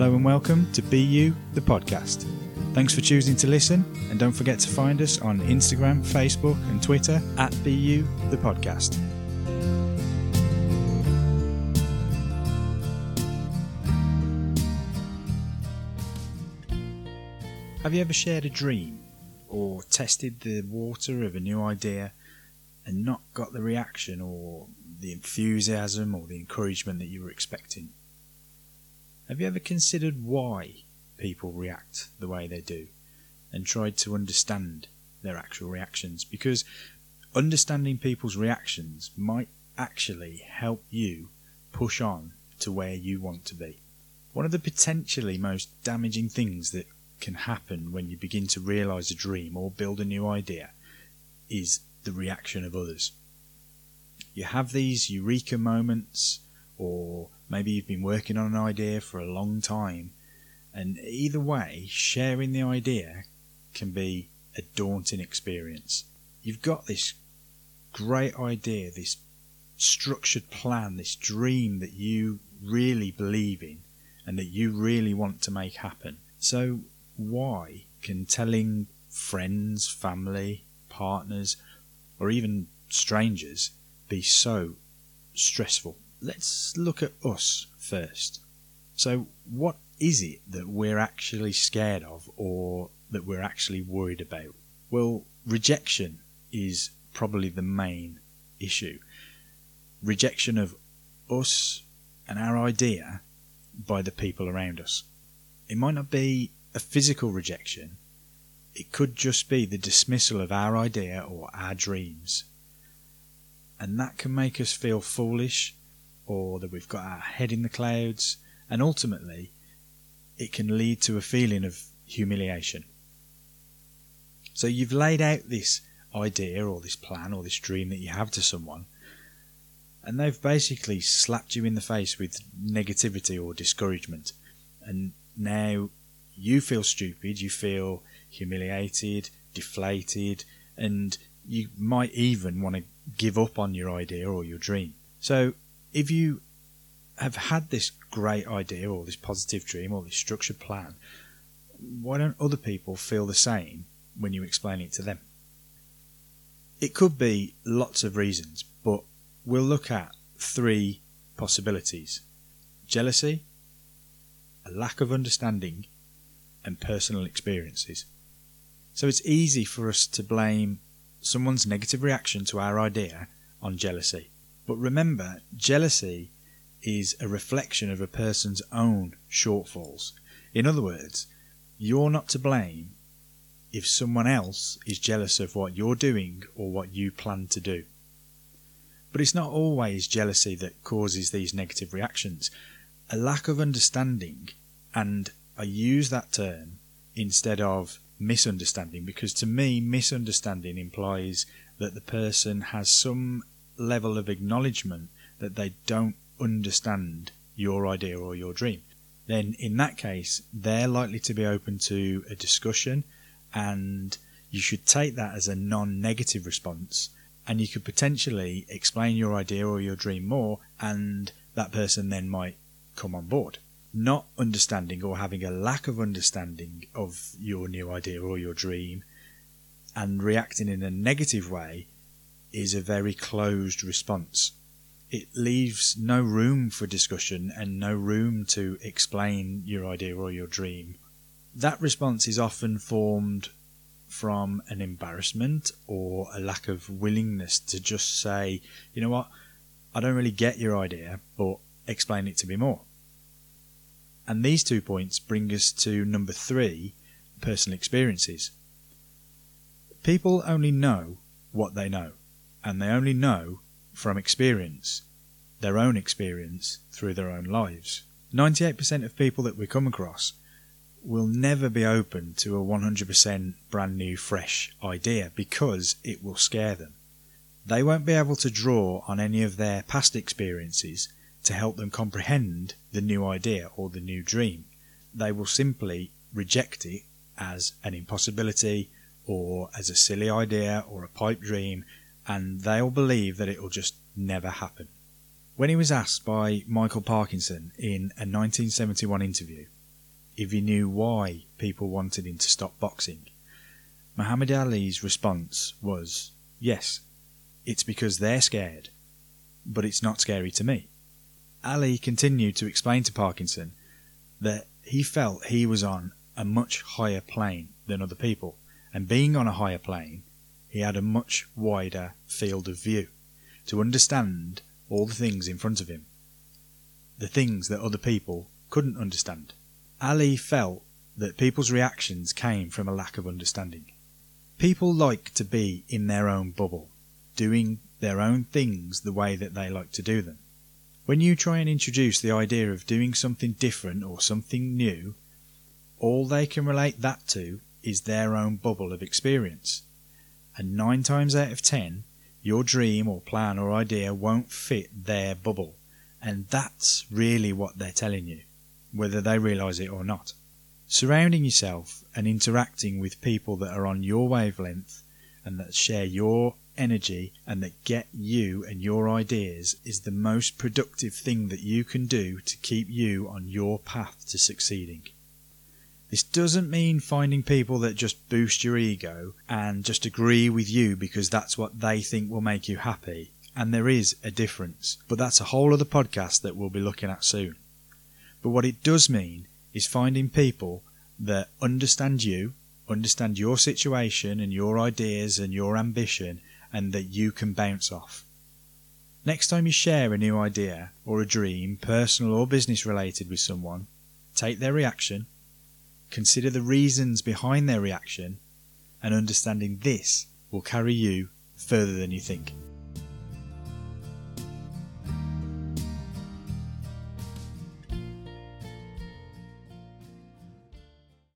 Hello and welcome to Be You, the podcast. Thanks for choosing to listen, and don't forget to find us on Instagram, Facebook, and Twitter at Be You, the podcast. Have you ever shared a dream or tested the water of a new idea and not got the reaction or the enthusiasm or the encouragement that you were expecting? Have you ever considered why people react the way they do and tried to understand their actual reactions? Because understanding people's reactions might actually help you push on to where you want to be. One of the potentially most damaging things that can happen when you begin to realize a dream or build a new idea is the reaction of others. You have these eureka moments, or maybe you've been working on an idea for a long time, and either way, sharing the idea can be a daunting experience. You've got this great idea, this structured plan, this dream that you really believe in and that you really want to make happen. So, why can telling friends, family, partners, or even strangers be so stressful? Let's look at us first. So, what is it that we're actually scared of or that we're actually worried about? Well, rejection is probably the main issue. Rejection of us and our idea by the people around us. It might not be a physical rejection, it could just be the dismissal of our idea or our dreams. And that can make us feel foolish or that we've got our head in the clouds, and ultimately, it can lead to a feeling of humiliation. So you've laid out this idea or this plan or this dream that you have to someone, and they've basically slapped you in the face with negativity or discouragement, and now you feel stupid, you feel humiliated, deflated, and you might even want to give up on your idea or your dream. So, if you have had this great idea or this positive dream or this structured plan, why don't other people feel the same when you explain it to them? It could be lots of reasons, but we'll look at three possibilities jealousy, a lack of understanding, and personal experiences. So it's easy for us to blame someone's negative reaction to our idea on jealousy. But remember, jealousy is a reflection of a person's own shortfalls. In other words, you're not to blame if someone else is jealous of what you're doing or what you plan to do. But it's not always jealousy that causes these negative reactions. A lack of understanding, and I use that term instead of misunderstanding because to me, misunderstanding implies that the person has some level of acknowledgement that they don't understand your idea or your dream. Then, in that case, they're likely to be open to a discussion, and you should take that as a non negative response. And you could potentially explain your idea or your dream more, and that person then might come on board. Not understanding or having a lack of understanding of your new idea or your dream and reacting in a negative way is a very closed response. It leaves no room for discussion and no room to explain your idea or your dream. That response is often formed from an embarrassment or a lack of willingness to just say, you know what, I don't really get your idea, but explain it to me more. And these two points bring us to number three personal experiences. People only know what they know and they only know from experience, their own experience through their own lives. 98% of people that we come across will never be open to a 100% brand new, fresh idea because it will scare them. They won't be able to draw on any of their past experiences to help them comprehend the new idea or the new dream. They will simply reject it as an impossibility or as a silly idea or a pipe dream and they'll believe that it will just never happen. When he was asked by Michael Parkinson in a 1971 interview, if he knew why people wanted him to stop boxing. Muhammad Ali's response was, Yes, it's because they're scared, but it's not scary to me. Ali continued to explain to Parkinson that he felt he was on a much higher plane than other people, and being on a higher plane, he had a much wider field of view to understand all the things in front of him, the things that other people couldn't understand. Ali felt that people's reactions came from a lack of understanding. People like to be in their own bubble, doing their own things the way that they like to do them. When you try and introduce the idea of doing something different or something new, all they can relate that to is their own bubble of experience. And nine times out of ten, your dream or plan or idea won't fit their bubble. And that's really what they're telling you, whether they realize it or not. Surrounding yourself and interacting with people that are on your wavelength and that share your energy and that get you and your ideas is the most productive thing that you can do to keep you on your path to succeeding. This doesn't mean finding people that just boost your ego and just agree with you because that's what they think will make you happy. And there is a difference, but that's a whole other podcast that we'll be looking at soon. But what it does mean is finding people that understand you, understand your situation and your ideas and your ambition, and that you can bounce off. Next time you share a new idea or a dream, personal or business related, with someone, take their reaction Consider the reasons behind their reaction, and understanding this will carry you further than you think.